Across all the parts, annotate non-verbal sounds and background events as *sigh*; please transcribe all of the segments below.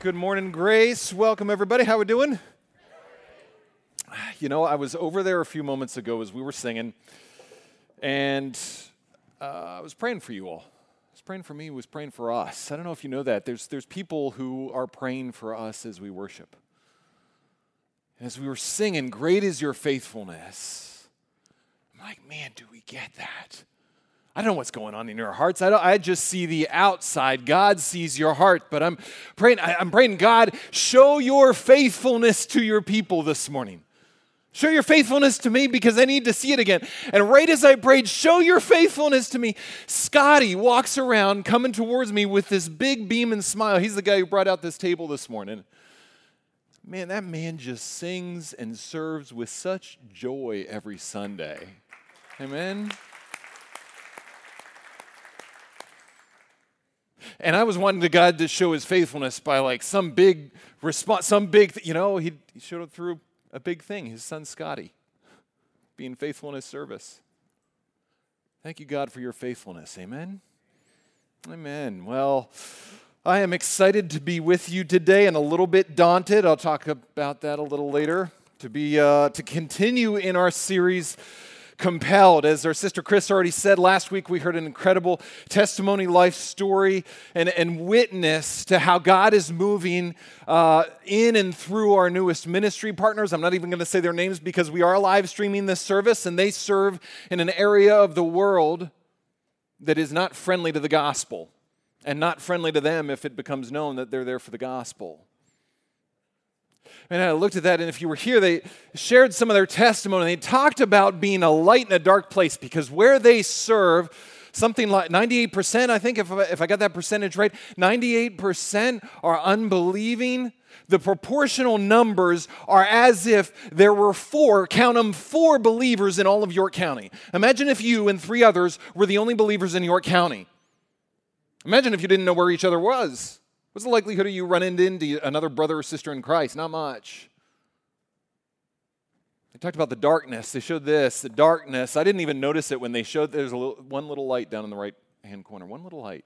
Good morning, Grace. Welcome, everybody. How we doing? You know, I was over there a few moments ago as we were singing, and uh, I was praying for you all. I was praying for me. Was praying for us. I don't know if you know that. There's there's people who are praying for us as we worship. And as we were singing, "Great is your faithfulness," I'm like, man, do we get that? I don't know what's going on in your hearts. I, I just see the outside. God sees your heart. But I'm praying, I, I'm praying, God, show your faithfulness to your people this morning. Show your faithfulness to me because I need to see it again. And right as I prayed, show your faithfulness to me, Scotty walks around coming towards me with this big beam and smile. He's the guy who brought out this table this morning. Man, that man just sings and serves with such joy every Sunday. Amen. And I was wanting to God to show his faithfulness by like some big response, some big, th- you know, he, he showed up through a big thing, his son Scotty, being faithful in his service. Thank you, God, for your faithfulness. Amen. Amen. Well, I am excited to be with you today and a little bit daunted. I'll talk about that a little later. To be uh, to continue in our series compelled. As our sister Chris already said last week, we heard an incredible testimony, life story, and, and witness to how God is moving uh, in and through our newest ministry partners. I'm not even going to say their names because we are live streaming this service, and they serve in an area of the world that is not friendly to the gospel and not friendly to them if it becomes known that they're there for the gospel. And I looked at that, and if you were here, they shared some of their testimony. They talked about being a light in a dark place because where they serve, something like 98%, I think, if if I got that percentage right, 98% are unbelieving. The proportional numbers are as if there were four, count them, four believers in all of York County. Imagine if you and three others were the only believers in York County. Imagine if you didn't know where each other was. What's the likelihood of you running into another brother or sister in Christ? Not much. They talked about the darkness. They showed this, the darkness. I didn't even notice it when they showed there's a little, one little light down in the right hand corner. One little light.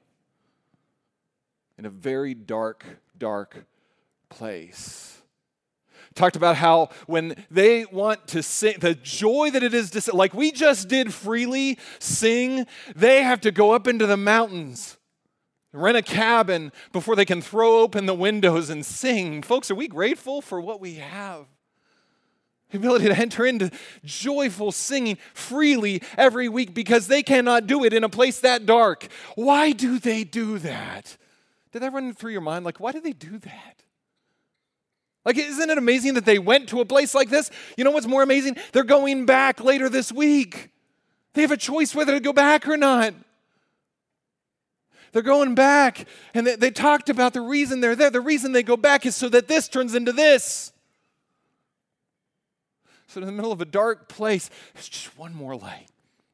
In a very dark, dark place. Talked about how when they want to sing, the joy that it is to sing, like we just did freely sing, they have to go up into the mountains rent a cabin before they can throw open the windows and sing. Folks, are we grateful for what we have? The ability to enter into joyful singing freely every week because they cannot do it in a place that dark. Why do they do that? Did that run through your mind? Like, why do they do that? Like, isn't it amazing that they went to a place like this? You know what's more amazing? They're going back later this week. They have a choice whether to go back or not. They're going back. And they, they talked about the reason they're there. The reason they go back is so that this turns into this. So, in the middle of a dark place, there's just one more light.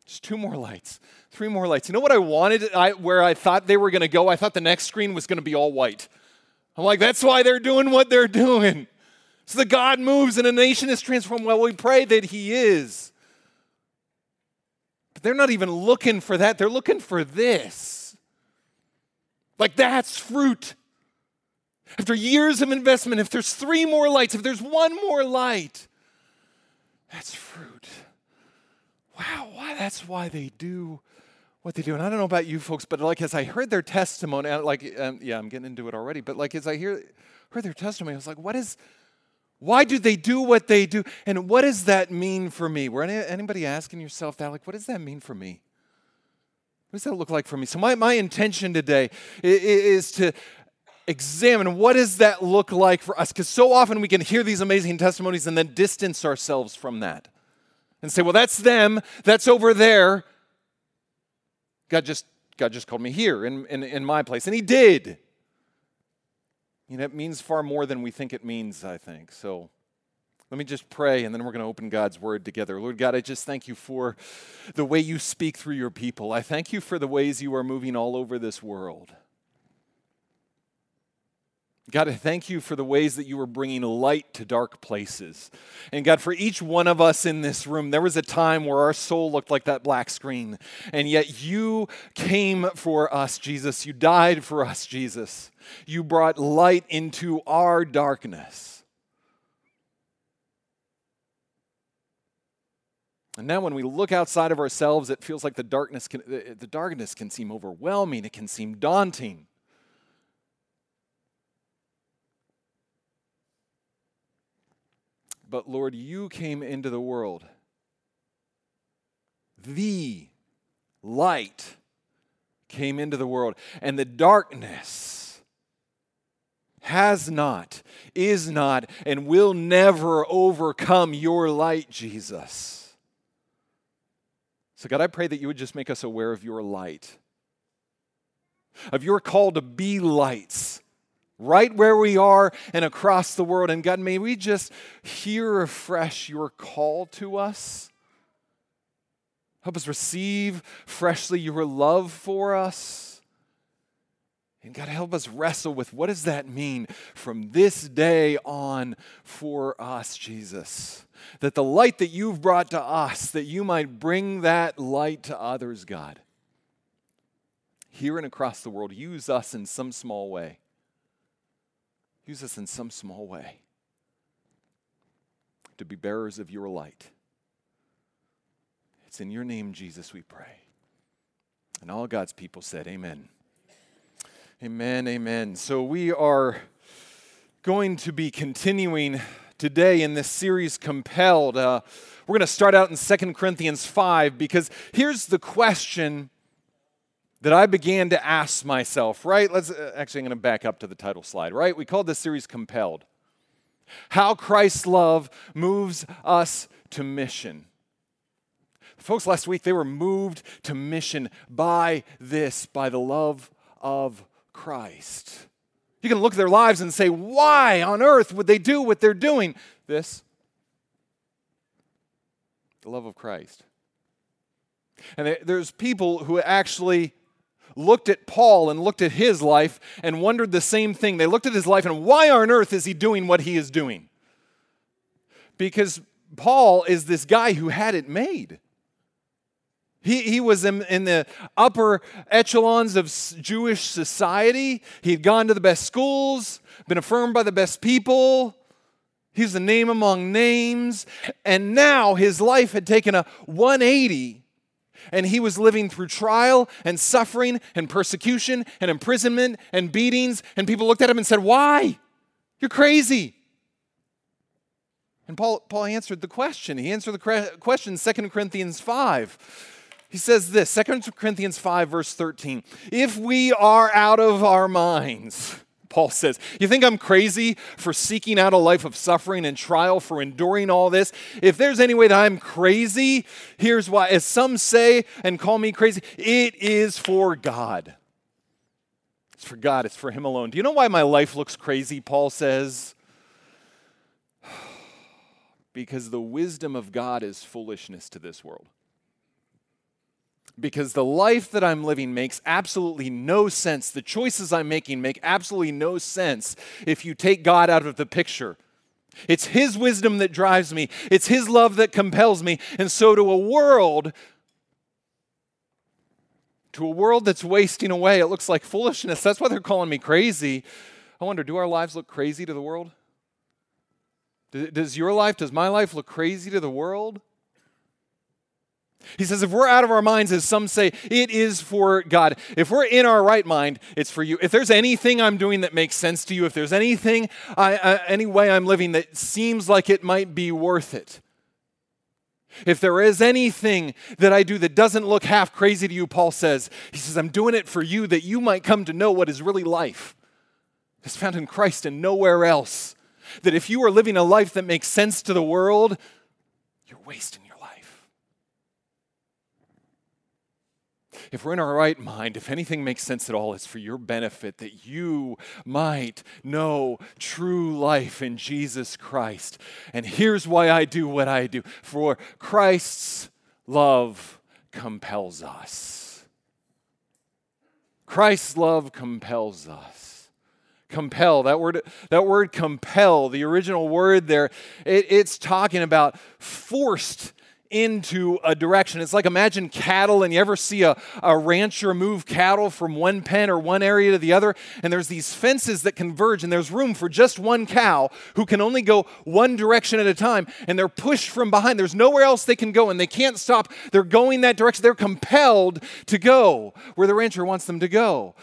Just two more lights, three more lights. You know what I wanted? I, where I thought they were going to go? I thought the next screen was going to be all white. I'm like, that's why they're doing what they're doing. So that God moves and a nation is transformed. Well, we pray that He is. But they're not even looking for that, they're looking for this. Like that's fruit. After years of investment, if there's three more lights, if there's one more light, that's fruit. Wow, why that's why they do what they do. And I don't know about you folks, but like as I heard their testimony, like um, yeah, I'm getting into it already, but like as I hear heard their testimony, I was like, what is why do they do what they do? And what does that mean for me? Were any, anybody asking yourself that? Like, what does that mean for me? What does that look like for me? So, my, my intention today is to examine what does that look like for us? Because so often we can hear these amazing testimonies and then distance ourselves from that and say well that's them. That's over there. God just god just called me here in, in, in my place and he did. You know it means far more than we think it means i think. So let me just pray and then we're going to open God's word together. Lord God, I just thank you for the way you speak through your people. I thank you for the ways you are moving all over this world. God, I thank you for the ways that you are bringing light to dark places. And God, for each one of us in this room, there was a time where our soul looked like that black screen. And yet you came for us, Jesus. You died for us, Jesus. You brought light into our darkness. And now, when we look outside of ourselves, it feels like the darkness can, the darkness can seem overwhelming, it can seem daunting. But Lord, you came into the world. The light came into the world, and the darkness has not, is not, and will never overcome your light, Jesus. So, God, I pray that you would just make us aware of your light, of your call to be lights right where we are and across the world. And God, may we just hear afresh your call to us. Help us receive freshly your love for us. And God, help us wrestle with what does that mean from this day on for us, Jesus? That the light that you've brought to us, that you might bring that light to others, God. Here and across the world, use us in some small way. Use us in some small way to be bearers of your light. It's in your name, Jesus, we pray. And all God's people said, Amen. Amen, amen. So we are going to be continuing today in this series, Compelled. Uh, we're going to start out in 2 Corinthians 5 because here's the question that I began to ask myself, right? Let's uh, actually, I'm going to back up to the title slide, right? We called this series Compelled. How Christ's love moves us to mission. Folks, last week they were moved to mission by this, by the love of Christ. You can look at their lives and say, why on earth would they do what they're doing? This, the love of Christ. And there's people who actually looked at Paul and looked at his life and wondered the same thing. They looked at his life and why on earth is he doing what he is doing? Because Paul is this guy who had it made. He, he was in, in the upper echelons of Jewish society. He had gone to the best schools, been affirmed by the best people. He's the name among names. And now his life had taken a 180 and he was living through trial and suffering and persecution and imprisonment and beatings. And people looked at him and said, Why? You're crazy. And Paul, Paul answered the question. He answered the question 2 Corinthians 5. He says this 2 Corinthians 5, verse 13. If we are out of our minds, Paul says, You think I'm crazy for seeking out a life of suffering and trial, for enduring all this? If there's any way that I'm crazy, here's why. As some say and call me crazy, it is for God. It's for God, it's for Him alone. Do you know why my life looks crazy? Paul says, *sighs* Because the wisdom of God is foolishness to this world because the life that I'm living makes absolutely no sense. The choices I'm making make absolutely no sense if you take God out of the picture. It's His wisdom that drives me, it's His love that compels me. And so, to a world, to a world that's wasting away, it looks like foolishness. That's why they're calling me crazy. I wonder, do our lives look crazy to the world? Does your life, does my life look crazy to the world? He says, if we're out of our minds, as some say, it is for God. If we're in our right mind, it's for you. If there's anything I'm doing that makes sense to you, if there's anything, I, uh, any way I'm living that seems like it might be worth it, if there is anything that I do that doesn't look half crazy to you, Paul says, he says, I'm doing it for you that you might come to know what is really life. It's found in Christ and nowhere else. That if you are living a life that makes sense to the world, you're wasting your if we're in our right mind, if anything makes sense at all, it's for your benefit that you might know true life in Jesus Christ. And here's why I do what I do for Christ's love compels us. Christ's love compels us. compel. That word, that word compel, the original word there, it, it's talking about forced into a direction. It's like imagine cattle, and you ever see a, a rancher move cattle from one pen or one area to the other, and there's these fences that converge, and there's room for just one cow who can only go one direction at a time, and they're pushed from behind. There's nowhere else they can go, and they can't stop. They're going that direction. They're compelled to go where the rancher wants them to go.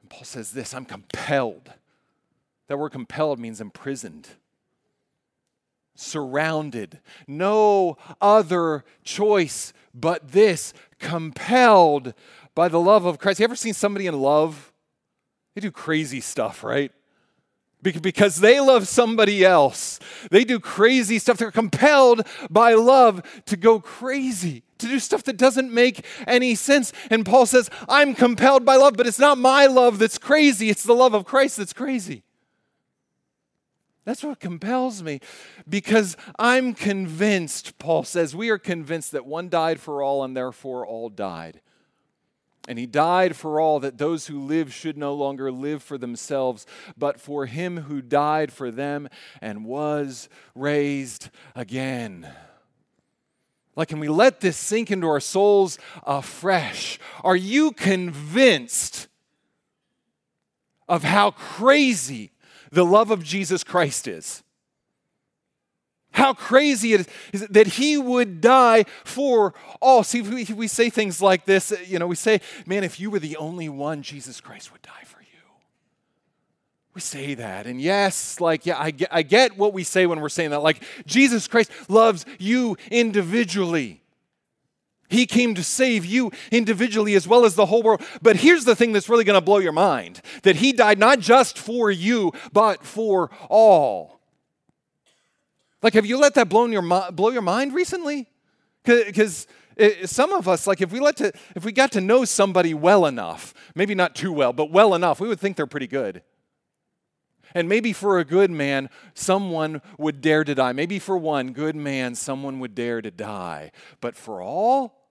And Paul says this I'm compelled. That word compelled means imprisoned surrounded, no other choice but this, compelled by the love of Christ. You ever seen somebody in love? They do crazy stuff, right? Because they love somebody else. They do crazy stuff. They're compelled by love to go crazy, to do stuff that doesn't make any sense. And Paul says, I'm compelled by love, but it's not my love that's crazy, it's the love of Christ that's crazy. That's what compels me because I'm convinced, Paul says, we are convinced that one died for all and therefore all died. And he died for all that those who live should no longer live for themselves, but for him who died for them and was raised again. Like, can we let this sink into our souls afresh? Are you convinced of how crazy the love of Jesus Christ is. How crazy it is that he would die for all. See, we, we say things like this, you know, we say, man, if you were the only one, Jesus Christ would die for you. We say that. And yes, like, yeah, I get, I get what we say when we're saying that. Like, Jesus Christ loves you individually. He came to save you individually as well as the whole world. But here's the thing that's really going to blow your mind that He died not just for you, but for all. Like, have you let that blow your, blow your mind recently? Because some of us, like, if we, let to, if we got to know somebody well enough, maybe not too well, but well enough, we would think they're pretty good. And maybe for a good man, someone would dare to die. Maybe for one good man, someone would dare to die. But for all,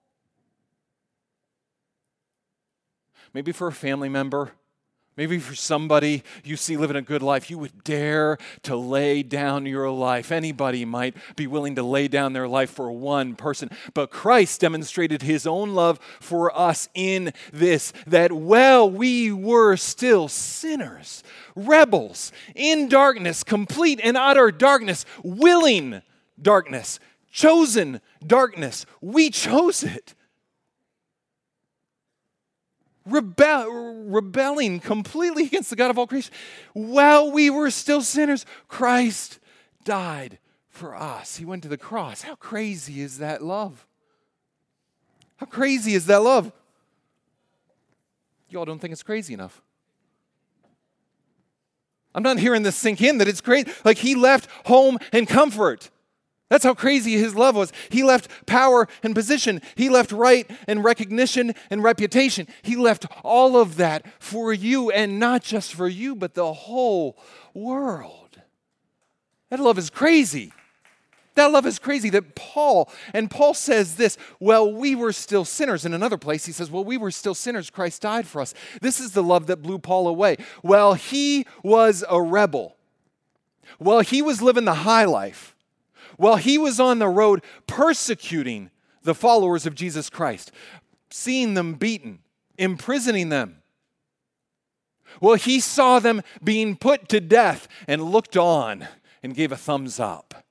maybe for a family member, Maybe for somebody you see living a good life, you would dare to lay down your life. Anybody might be willing to lay down their life for one person. But Christ demonstrated his own love for us in this that while we were still sinners, rebels, in darkness, complete and utter darkness, willing darkness, chosen darkness, we chose it rebel, rebelling completely against the God of all creation. While we were still sinners, Christ died for us. He went to the cross. How crazy is that love? How crazy is that love? Y'all don't think it's crazy enough. I'm not hearing this sink in that it's great. Like he left home and comfort. That's how crazy his love was. He left power and position. He left right and recognition and reputation. He left all of that for you, and not just for you, but the whole world. That love is crazy. That love is crazy that Paul, and Paul says this, well, we were still sinners. In another place, he says, well, we were still sinners. Christ died for us. This is the love that blew Paul away. Well, he was a rebel. Well, he was living the high life while he was on the road persecuting the followers of Jesus Christ, seeing them beaten, imprisoning them. Well, he saw them being put to death and looked on and gave a thumbs up.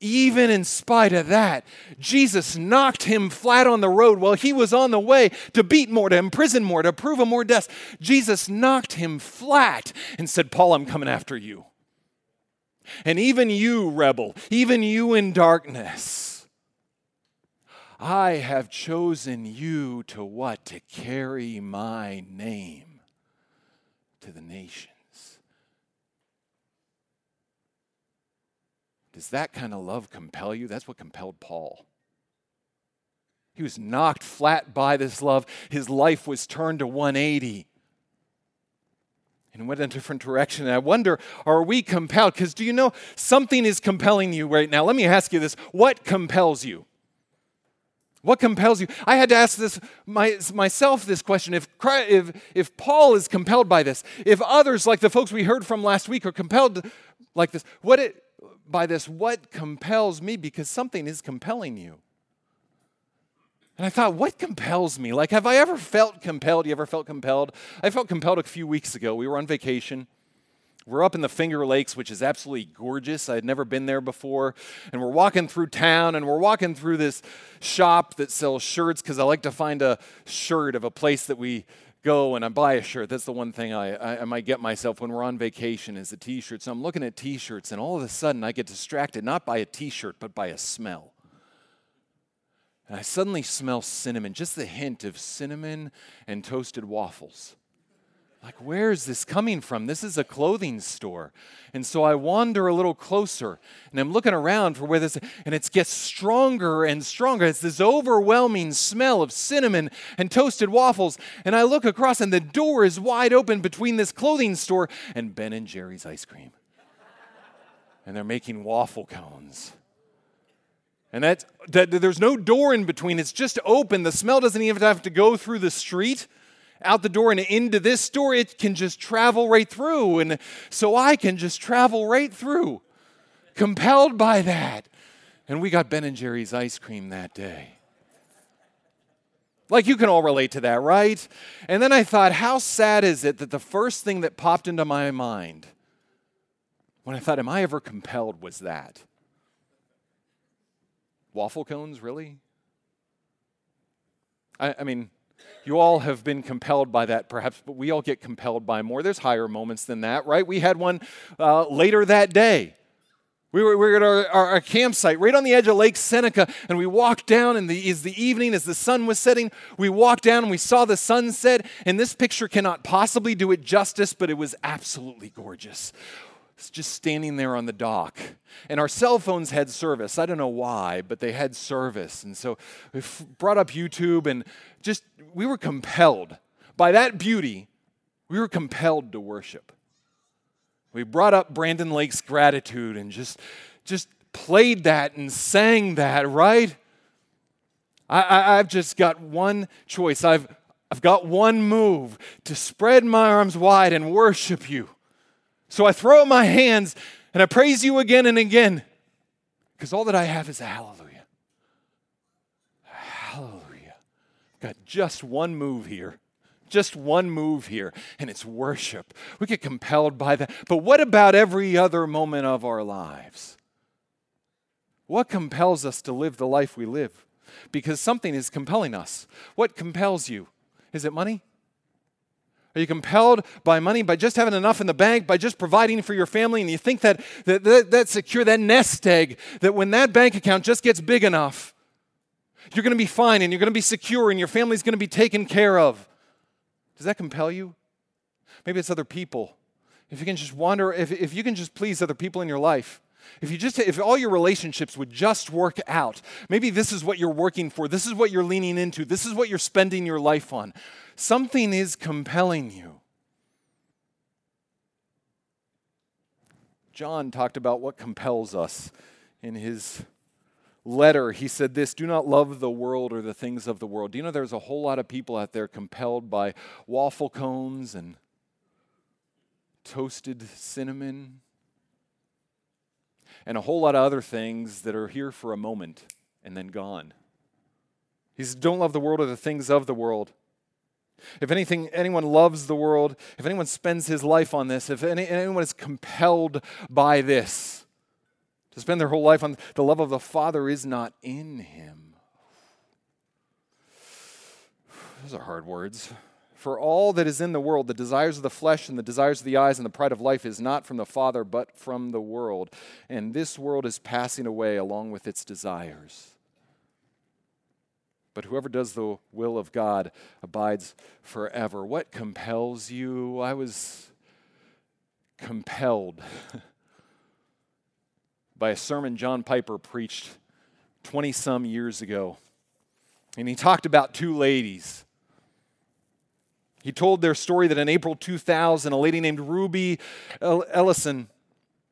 Even in spite of that, Jesus knocked him flat on the road while he was on the way to beat more, to imprison more, to prove a more death. Jesus knocked him flat and said, Paul, I'm coming after you. And even you, rebel, even you in darkness, I have chosen you to what? To carry my name to the nations. Does that kind of love compel you? That's what compelled Paul. He was knocked flat by this love. His life was turned to 180 and went a different direction. And I wonder, are we compelled? Because do you know something is compelling you right now? Let me ask you this what compels you? What compels you? I had to ask this my, myself this question. If, if, if Paul is compelled by this, if others, like the folks we heard from last week, are compelled like this, what it, by this, what compels me? Because something is compelling you. And I thought, what compels me? Like, have I ever felt compelled? You ever felt compelled? I felt compelled a few weeks ago. We were on vacation. We're up in the Finger Lakes, which is absolutely gorgeous. I had never been there before. And we're walking through town and we're walking through this shop that sells shirts because I like to find a shirt of a place that we go and I buy a shirt. That's the one thing I, I, I might get myself when we're on vacation is a t shirt. So I'm looking at t shirts and all of a sudden I get distracted not by a t shirt, but by a smell. And I suddenly smell cinnamon, just the hint of cinnamon and toasted waffles. Like, where is this coming from? This is a clothing store. And so I wander a little closer and I'm looking around for where this, and it gets stronger and stronger. It's this overwhelming smell of cinnamon and toasted waffles. And I look across and the door is wide open between this clothing store and Ben and Jerry's ice cream. And they're making waffle cones. And that, that there's no door in between, it's just open. The smell doesn't even have to go through the street out the door and into this store, it can just travel right through. And so I can just travel right through, compelled by that. And we got Ben and Jerry's ice cream that day. Like you can all relate to that, right? And then I thought, how sad is it that the first thing that popped into my mind when I thought, am I ever compelled, was that? Waffle cones, really? I, I mean, you all have been compelled by that, perhaps, but we all get compelled by more. There's higher moments than that, right? We had one uh, later that day. We were, we were at our, our, our, campsite right on the edge of Lake Seneca, and we walked down, and the, the evening, as the sun was setting, we walked down and we saw the sunset. And this picture cannot possibly do it justice, but it was absolutely gorgeous just standing there on the dock. And our cell phones had service. I don't know why, but they had service. And so we brought up YouTube and just, we were compelled by that beauty, we were compelled to worship. We brought up Brandon Lake's gratitude and just, just played that and sang that, right? I, have just got one choice. I've, I've got one move to spread my arms wide and worship you. So I throw up my hands and I praise you again and again because all that I have is a hallelujah. Hallelujah. Got just one move here. Just one move here, and it's worship. We get compelled by that. But what about every other moment of our lives? What compels us to live the life we live? Because something is compelling us. What compels you? Is it money? Are you compelled by money, by just having enough in the bank, by just providing for your family, and you think that, that, that that's secure, that nest egg, that when that bank account just gets big enough, you're going to be fine and you're going to be secure and your family's going to be taken care of? Does that compel you? Maybe it's other people. If you can just wander, if, if you can just please other people in your life, if you just if all your relationships would just work out, maybe this is what you're working for, this is what you're leaning into, this is what you're spending your life on. Something is compelling you. John talked about what compels us in his letter. He said this Do not love the world or the things of the world. Do you know there's a whole lot of people out there compelled by waffle cones and toasted cinnamon and a whole lot of other things that are here for a moment and then gone. He says, Don't love the world or the things of the world. If anything, anyone loves the world, if anyone spends his life on this, if any, anyone is compelled by this, to spend their whole life on the love of the Father is not in him. *sighs* Those are hard words. For all that is in the world, the desires of the flesh and the desires of the eyes and the pride of life is not from the Father, but from the world. And this world is passing away along with its desires. But whoever does the will of God abides forever. What compels you? I was compelled *laughs* by a sermon John Piper preached 20 some years ago. And he talked about two ladies he told their story that in April 2000, a lady named Ruby Eliason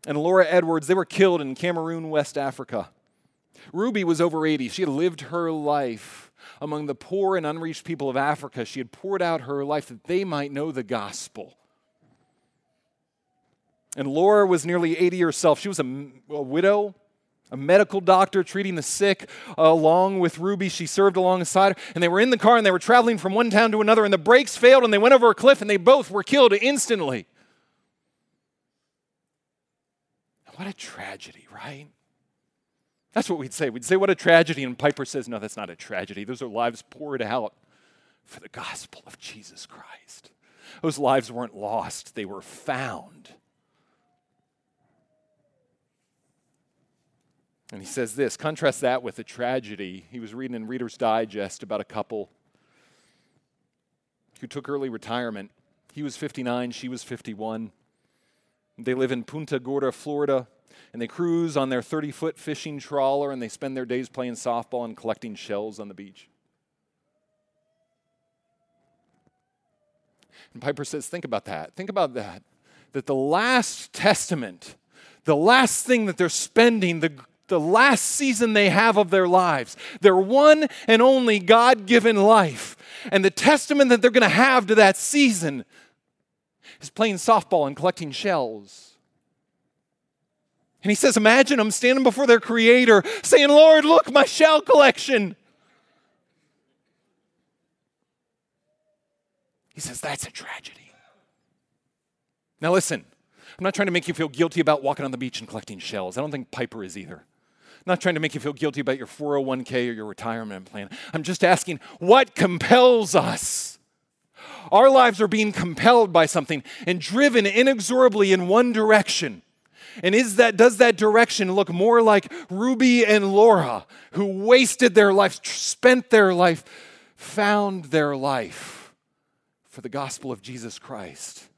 and Laura Edwards, they were killed in Cameroon, West Africa. Ruby was over 80. She had lived her life among the poor and unreached people of Africa. She had poured out her life that they might know the gospel. And Laura was nearly 80 herself. She was a, a widow, a medical doctor treating the sick. Uh, along with Ruby, she served alongside her. And they were in the car and they were traveling from one town to another, and the brakes failed and they went over a cliff and they both were killed instantly. What a tragedy, right? That's what we'd say. We'd say, What a tragedy. And Piper says, No, that's not a tragedy. Those are lives poured out for the gospel of Jesus Christ. Those lives weren't lost, they were found. And he says this contrast that with a tragedy. He was reading in Reader's Digest about a couple who took early retirement. He was 59, she was 51. They live in Punta Gorda, Florida, and they cruise on their 30 foot fishing trawler and they spend their days playing softball and collecting shells on the beach. And Piper says, Think about that. Think about that. That the last testament, the last thing that they're spending, the, the last season they have of their lives, their one and only God given life, and the testament that they're going to have to that season is playing softball and collecting shells. And he says, Imagine them standing before their creator saying, Lord, look, my shell collection. He says, That's a tragedy. Now, listen, I'm not trying to make you feel guilty about walking on the beach and collecting shells. I don't think Piper is either. I'm not trying to make you feel guilty about your 401k or your retirement plan. I'm just asking, what compels us? Our lives are being compelled by something and driven inexorably in one direction. And is that does that direction look more like Ruby and Laura who wasted their life, spent their life, found their life for the gospel of Jesus Christ?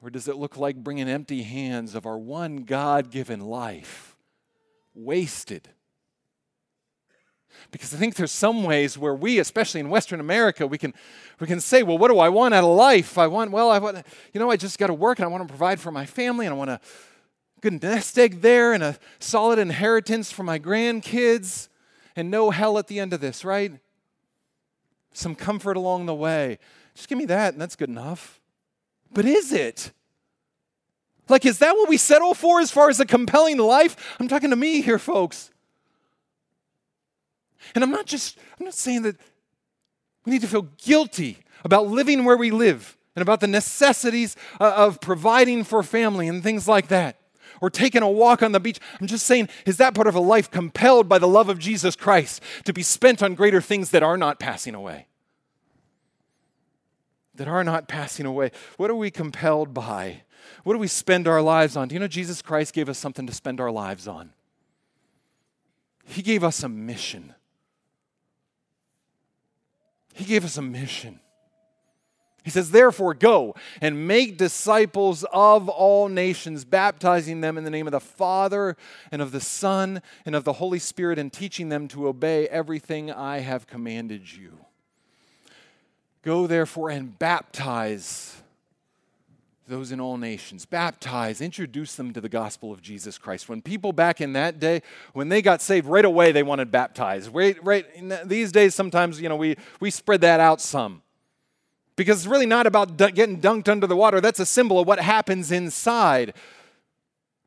Or does it look like bringing empty hands of our one God given life wasted because I think there's some ways where we, especially in Western America, we can, we can say, well, what do I want out of life? I want, well, I want, you know, I just got to work and I want to provide for my family and I want a good nest egg there and a solid inheritance for my grandkids and no hell at the end of this, right? Some comfort along the way. Just give me that and that's good enough. But is it? Like, is that what we settle for as far as a compelling life? I'm talking to me here, folks. And I'm not just, I'm not saying that we need to feel guilty about living where we live and about the necessities of providing for family and things like that. Or taking a walk on the beach. I'm just saying, is that part of a life compelled by the love of Jesus Christ to be spent on greater things that are not passing away? That are not passing away. What are we compelled by? What do we spend our lives on? Do you know Jesus Christ gave us something to spend our lives on? He gave us a mission. He gave us a mission. He says, Therefore, go and make disciples of all nations, baptizing them in the name of the Father and of the Son and of the Holy Spirit, and teaching them to obey everything I have commanded you. Go, therefore, and baptize those in all nations. Baptize, introduce them to the gospel of Jesus Christ. When people back in that day, when they got saved, right away they wanted baptized. Right, right. These days, sometimes you know we we spread that out some, because it's really not about getting dunked under the water. That's a symbol of what happens inside.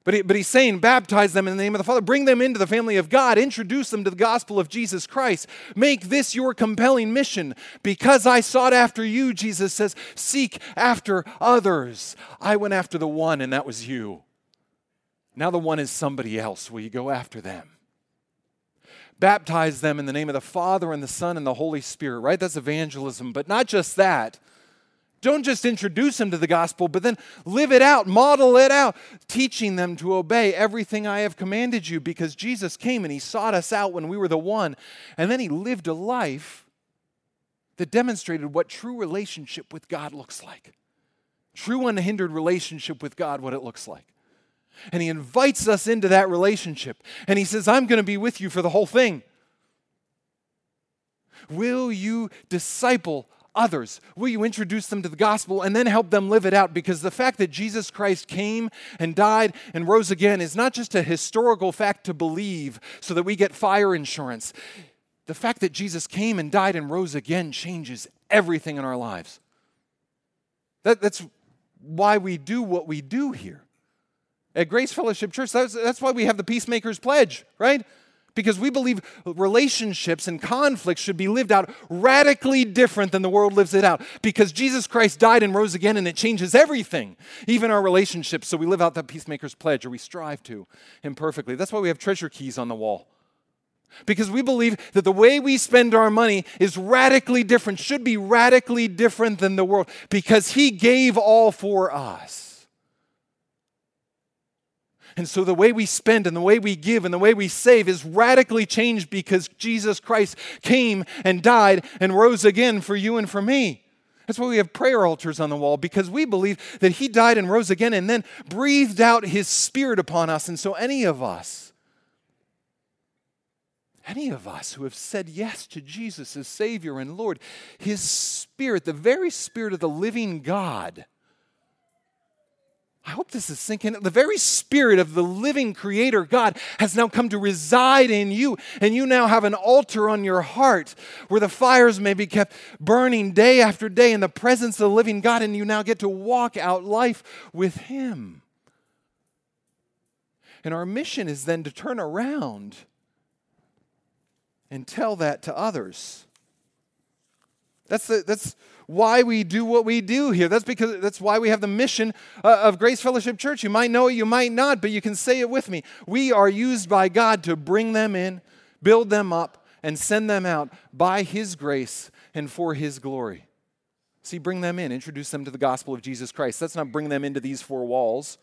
But, he, but he's saying, baptize them in the name of the Father, bring them into the family of God, introduce them to the gospel of Jesus Christ. Make this your compelling mission. Because I sought after you, Jesus says, seek after others. I went after the one, and that was you. Now the one is somebody else. Will you go after them? Baptize them in the name of the Father and the Son and the Holy Spirit, right? That's evangelism. But not just that. Don't just introduce them to the gospel, but then live it out, model it out, teaching them to obey everything I have commanded you because Jesus came and he sought us out when we were the one. And then he lived a life that demonstrated what true relationship with God looks like. True unhindered relationship with God, what it looks like. And he invites us into that relationship. And he says, I'm going to be with you for the whole thing. Will you disciple others? Will you introduce them to the gospel and then help them live it out? Because the fact that Jesus Christ came and died and rose again is not just a historical fact to believe so that we get fire insurance. The fact that Jesus came and died and rose again changes everything in our lives. That, that's why we do what we do here. At Grace Fellowship Church, that's, that's why we have the Peacemaker's Pledge, right? Because we believe relationships and conflicts should be lived out radically different than the world lives it out. Because Jesus Christ died and rose again, and it changes everything, even our relationships. So we live out the Peacemaker's Pledge, or we strive to imperfectly. That's why we have treasure keys on the wall. Because we believe that the way we spend our money is radically different, should be radically different than the world, because He gave all for us. And so the way we spend and the way we give and the way we save is radically changed because Jesus Christ came and died and rose again for you and for me. That's why we have prayer altars on the wall because we believe that He died and rose again and then breathed out His Spirit upon us. And so, any of us, any of us who have said yes to Jesus as Savior and Lord, His Spirit, the very Spirit of the living God, I hope this is sinking. The very spirit of the living creator God has now come to reside in you, and you now have an altar on your heart where the fires may be kept burning day after day in the presence of the living God, and you now get to walk out life with Him. And our mission is then to turn around and tell that to others. That's, the, that's why we do what we do here. That's because that's why we have the mission uh, of Grace Fellowship Church. You might know it, you might not, but you can say it with me. We are used by God to bring them in, build them up, and send them out by His grace and for His glory. See, bring them in, introduce them to the gospel of Jesus Christ. That's not bring them into these four walls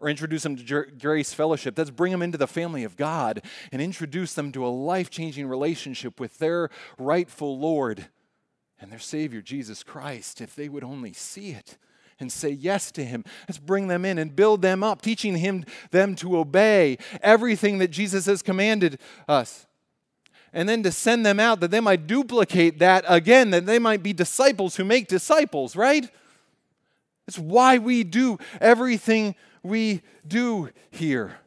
or introduce them to Grace Fellowship. That's bring them into the family of God and introduce them to a life changing relationship with their rightful Lord and their Savior, Jesus Christ, if they would only see it and say yes to him. Let's bring them in and build them up, teaching him them to obey everything that Jesus has commanded us. And then to send them out that they might duplicate that again, that they might be disciples who make disciples, right? It's why we do everything we do here.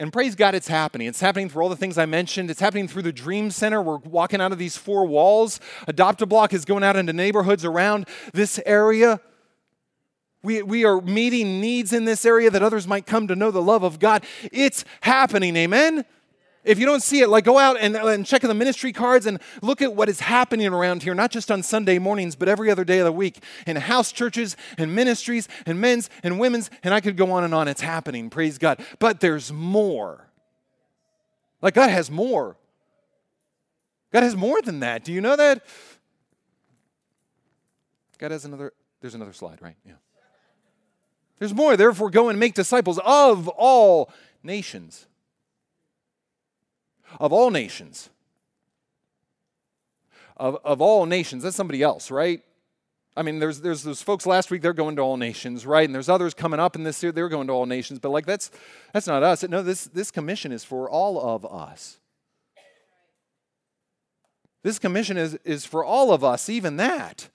And praise God, it's happening. It's happening through all the things I mentioned. It's happening through the Dream Center. We're walking out of these four walls. Adopt a Block is going out into neighborhoods around this area. We, we are meeting needs in this area that others might come to know the love of God. It's happening. Amen? If you don't see it, like go out and, and check the ministry cards and look at what is happening around here, not just on Sunday mornings, but every other day of the week in house churches and ministries and men's and women's, and I could go on and on. It's happening, praise God. But there's more. Like God has more. God has more than that. Do you know that? God has another, there's another slide, right? Yeah. There's more. Therefore, go and make disciples of all nations of all nations. Of, of all nations. That's somebody else, right? I mean, there's there's those folks last week, they're going to all nations, right? And there's others coming up in this year, they're going to all nations. But like that's that's not us. No, this this commission is for all of us. This commission is, is for all of us, even that.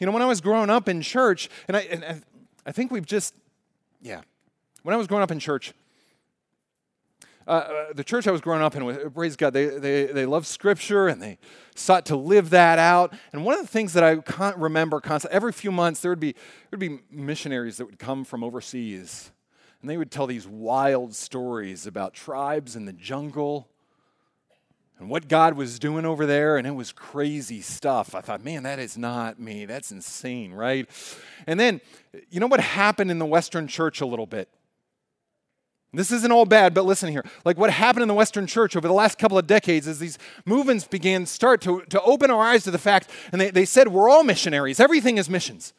You know, when I was growing up in church, and I and I think we've just, yeah. When I was growing up in church, uh, uh, the church I was growing up in, praise God, they, they, they loved Scripture and they sought to live that out. And one of the things that I can't remember constantly, every few months there would be there would be missionaries that would come from overseas, and they would tell these wild stories about tribes in the jungle and what God was doing over there, and it was crazy stuff. I thought, man, that is not me. That's insane, right? And then, you know what happened in the Western church a little bit? This isn't all bad, but listen here. Like what happened in the Western church over the last couple of decades is these movements began start to, to open our eyes to the fact, and they, they said we're all missionaries. Everything is missions.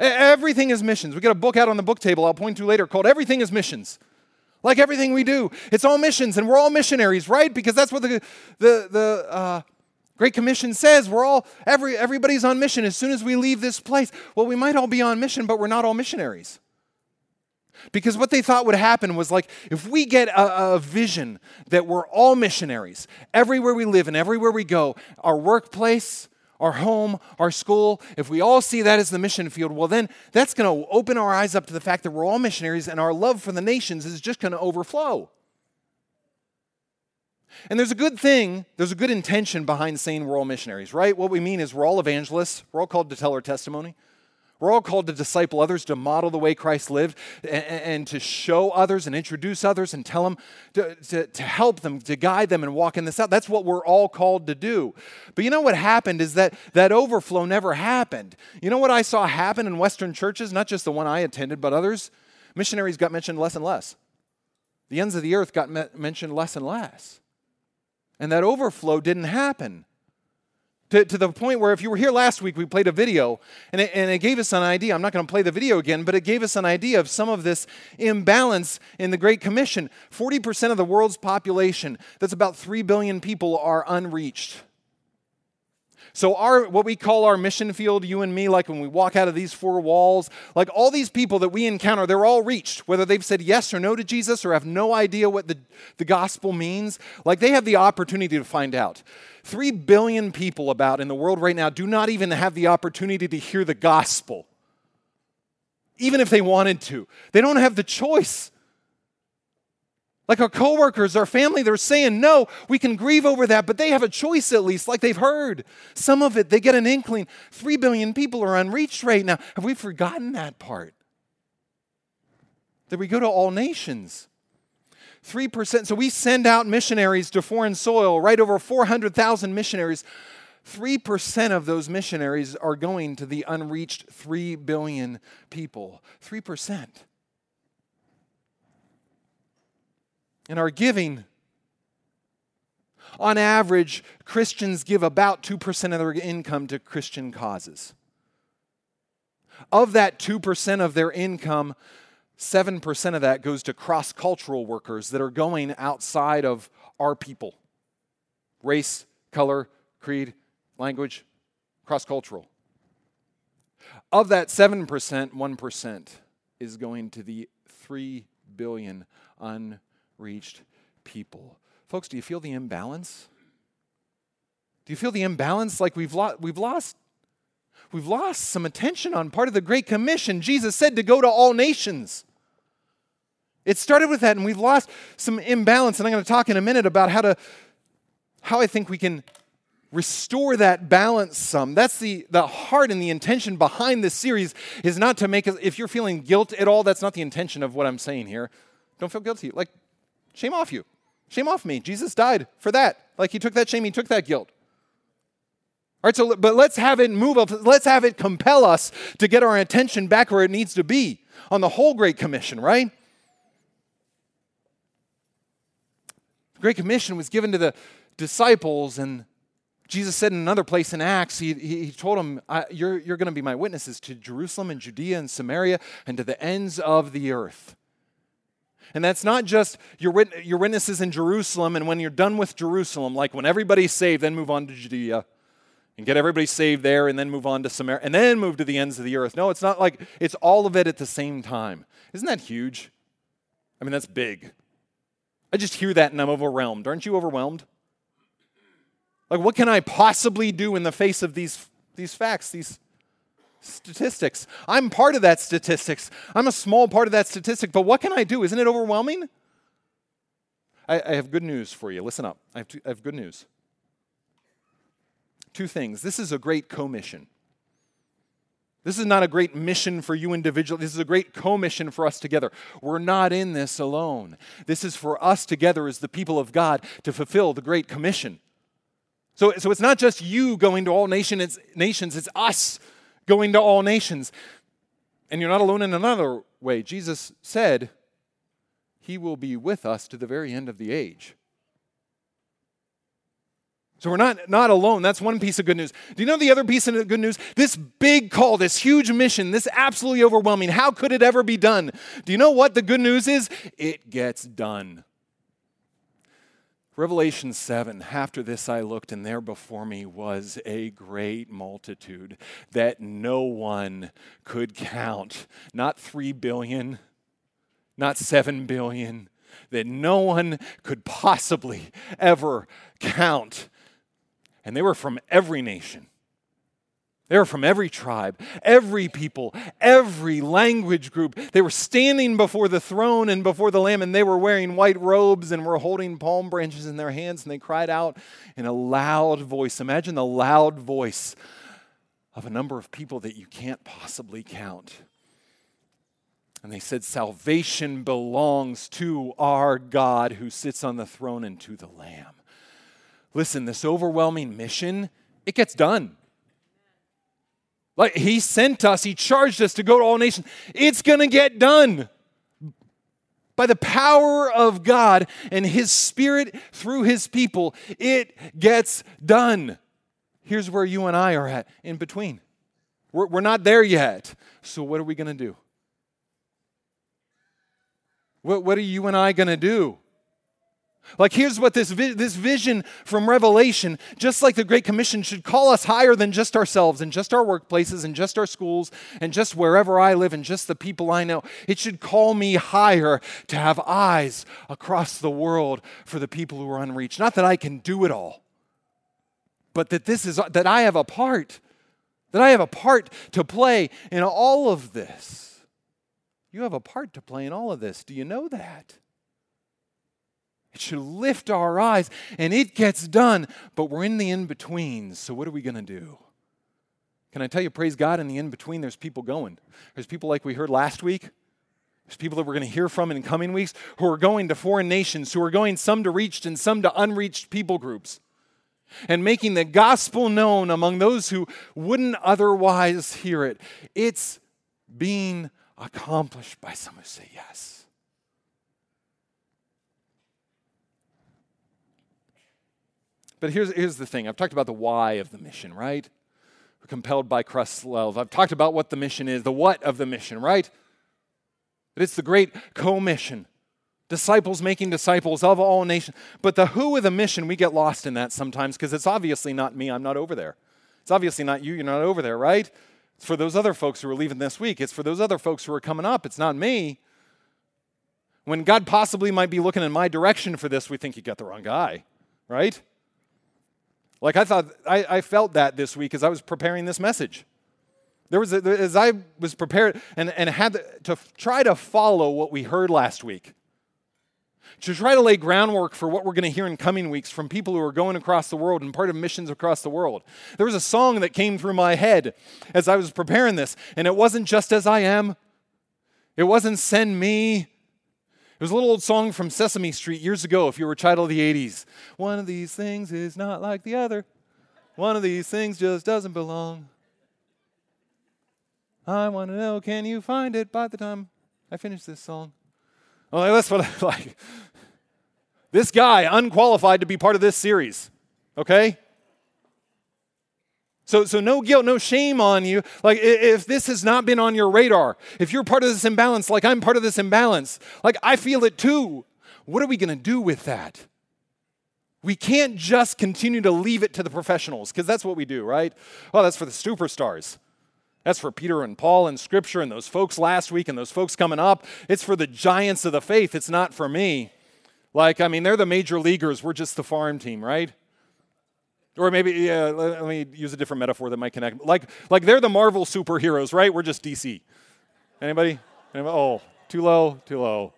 Everything is missions. We got a book out on the book table I'll point to later called Everything is Missions. Like everything we do, it's all missions, and we're all missionaries, right? Because that's what the, the, the uh, Great Commission says we're all, every, everybody's on mission as soon as we leave this place. Well, we might all be on mission, but we're not all missionaries. Because what they thought would happen was like, if we get a, a, vision that we're all missionaries, everywhere we live and everywhere we go, our workplace, our home, our school, if we all see that as the mission field, well, then that's going to open our eyes up to the fact that we're all missionaries and our love for the nations is just going to overflow. And there's a good thing, there's a good intention behind saying we're all missionaries, right? What we mean is we're all evangelists, we're all called to tell our testimony. We're all called to disciple others, to model the way Christ lived, and, and to show others and introduce others and tell them, to, to, to, help them, to guide them and walk in this out. That's what we're all called to do. But you know what happened is that that overflow never happened. You know what I saw happen in Western churches, not just the one I attended, but others? Missionaries got mentioned less and less. The ends of the earth got me- mentioned less and less. And that overflow didn't happen. To, to, the point where if you were here last week, we played a video and it, and it gave us an idea. I'm not going to play the video again, but it gave us an idea of some of this imbalance in the Great Commission. 40% of the world's population, that's about 3 billion people, are unreached. So, our what we call our mission field, you and me, like when we walk out of these four walls, like all these people that we encounter, they're all reached, whether they've said yes or no to Jesus or have no idea what the, the gospel means. Like they have the opportunity to find out. Three billion people about in the world right now do not even have the opportunity to hear the gospel, even if they wanted to. They don't have the choice. Like our coworkers, our family, they're saying no. We can grieve over that, but they have a choice at least, like they've heard. Some of it, they get an inkling. Three billion people are unreached right now. Have we forgotten that part? That we go to all nations. 3%. So we send out missionaries to foreign soil, right over 400,000 missionaries. 3% of those missionaries are going to the unreached 3 billion people. 3%. In our giving, on average, Christians give about 2% of their income to Christian causes. Of that 2% of their income, 7% of that goes to cross cultural workers that are going outside of our people race, color, creed, language, cross cultural. Of that 7%, 1% is going to the 3 billion un reached people. Folks, do you feel the imbalance? Do you feel the imbalance like we've, lo- we've lost? We've lost some attention on part of the Great Commission. Jesus said to go to all nations. It started with that, and we've lost some imbalance. And I'm going to talk in a minute about how to how I think we can restore that balance some. That's the, the heart and the intention behind this series is not to make us, if you're feeling guilt at all, that's not the intention of what I'm saying here. Don't feel guilty. Like, Shame off you. Shame off me. Jesus died for that. Like he took that shame, he took that guilt. All right, so but let's have it move up. Let's have it compel us to get our attention back where it needs to be on the whole Great Commission, right? The Great Commission was given to the disciples, and Jesus said in another place in Acts, he, he told them, You're, you're going to be my witnesses to Jerusalem and Judea and Samaria and to the ends of the earth. And that's not just your, wit- your witnesses in Jerusalem, and when you're done with Jerusalem, like when everybody's saved, then move on to Judea and get everybody saved there, and then move on to Samaria, and then move to the ends of the earth. No, it's not like it's all of it at the same time. Isn't that huge? I mean, that's big. I just hear that and I'm overwhelmed. Aren't you overwhelmed? Like, what can I possibly do in the face of these, these facts, these statistics. I'm part of that statistics. I'm a small part of that statistic, but what can I do? Isn't it overwhelming? I, I have good news for you. Listen up. I have, I have good news. Two things. This is a great commission. This is not a great mission for you individually. This is a great commission for us together. We're not in this alone. This is for us together as the people of God to fulfill the great commission. So, so it's not just you going to all nation, it's, nations, it's us going to all nations. And you're not alone in another way. Jesus said, He will be with us to the very end of the age. So we're not, not alone. That's one piece of good news. Do you know the other piece of good news? This big call, this huge mission, this absolutely overwhelming. How could it ever be done? Do you know what the good news is? It gets done. Revelation 7 After this I looked, and there before me was a great multitude that no one could count. Not 3 billion, not 7 billion, that no one could possibly ever count. And they were from every nation They were from every tribe, every people, every language group. They were standing before the throne and before the Lamb, and they were wearing white robes and were holding palm branches in their hands, and they cried out in a loud voice. Imagine the loud voice of a number of people that you can't possibly count. And they said, Salvation belongs to our God who sits on the throne and to the Lamb. Listen, this overwhelming mission, it gets done. Like he sent us, he charged us to go to all nations. It's going to get done. By the power of God and his spirit through his people, it gets done. Here's where you and I are at in between. We're, we're not there yet. So, what are we going to do? What, what are you and I going to do? Like, here's what this, vi- this vision from Revelation, just like the Great Commission, should call us higher than just ourselves and just our workplaces and just our schools and just wherever I live and just the people I know. It should call me higher to have eyes across the world for the people who are unreached. Not that I can do it all, but that this is that I have a part, that I have a part to play in all of this. You have a part to play in all of this. Do you know that? It should lift our eyes, and it gets done, but we're in the in between. So, what are we going to do? Can I tell you, praise God, in the in between, there's people going. There's people like we heard last week. There's people that we're going to hear from in coming weeks who are going to foreign nations, who are going some to reached and some to unreached people groups, and making the gospel known among those who wouldn't otherwise hear it. It's being accomplished by some who say yes. But here's, here's the thing I've talked about the why of the mission, right? We're compelled by Christ's love. I've talked about what the mission is, the what of the mission, right? That it's the great commission. Disciples making disciples of all nations. But the who of the mission, we get lost in that sometimes because it's obviously not me. I'm not over there. It's obviously not you. You're not over there, right? It's for those other folks who are leaving this week. It's for those other folks who are coming up. It's not me. When God possibly might be looking in my direction for this, we think you got the wrong guy, right? Like I thought, I, I felt that this week as I was preparing this message. There was, a, as I was prepared and, and had to try to follow what we heard last week, to try to lay groundwork for what we're going to hear in coming weeks from people who are going across the world and part of missions across the world. There was a song that came through my head as I was preparing this, and it wasn't just as I am, it wasn't send me, was a little old song from Sesame Street years ago, if you were a child of the 80s. One of these things is not like the other. One of these things just doesn't belong. I want to know, can you find it by the time I finish this song? Well, that's what I *laughs* like. This guy, unqualified to be part of this series, okay? So, so no guilt, no shame on you. Like if this has not been on your radar, if you're part of this imbalance, like I'm part of this imbalance, like I feel it too. What are we going to do with that? We can't just continue to leave it to the professionals because that's what we do, right? Well, that's for the superstars. That's for Peter and Paul in Scripture and those folks last week and those folks coming up. It's for the giants of the faith. It's not for me. Like, I mean, they're the major leaguers. We're just the farm team, right? Or maybe, yeah, let me use a different metaphor that might connect. Like, like they're the Marvel superheroes, right? We're just DC. Anybody? Anybody? Oh, too low, too low.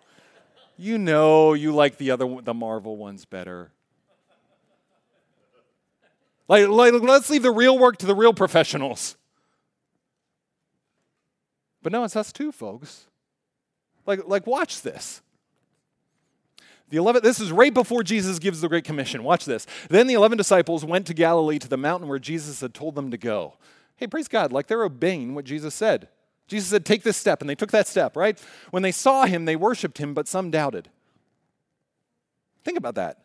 You know you like the other, the Marvel ones better. Like, like, let's leave the real work to the real professionals. But no, it's us too, folks. Like, like watch this. The 11, this is right before Jesus gives the Great Commission. Watch this. Then the 11 disciples went to Galilee to the mountain where Jesus had told them to go. Hey, praise God, like they're obeying what Jesus said. Jesus said, Take this step, and they took that step, right? When they saw him, they worshiped him, but some doubted. Think about that.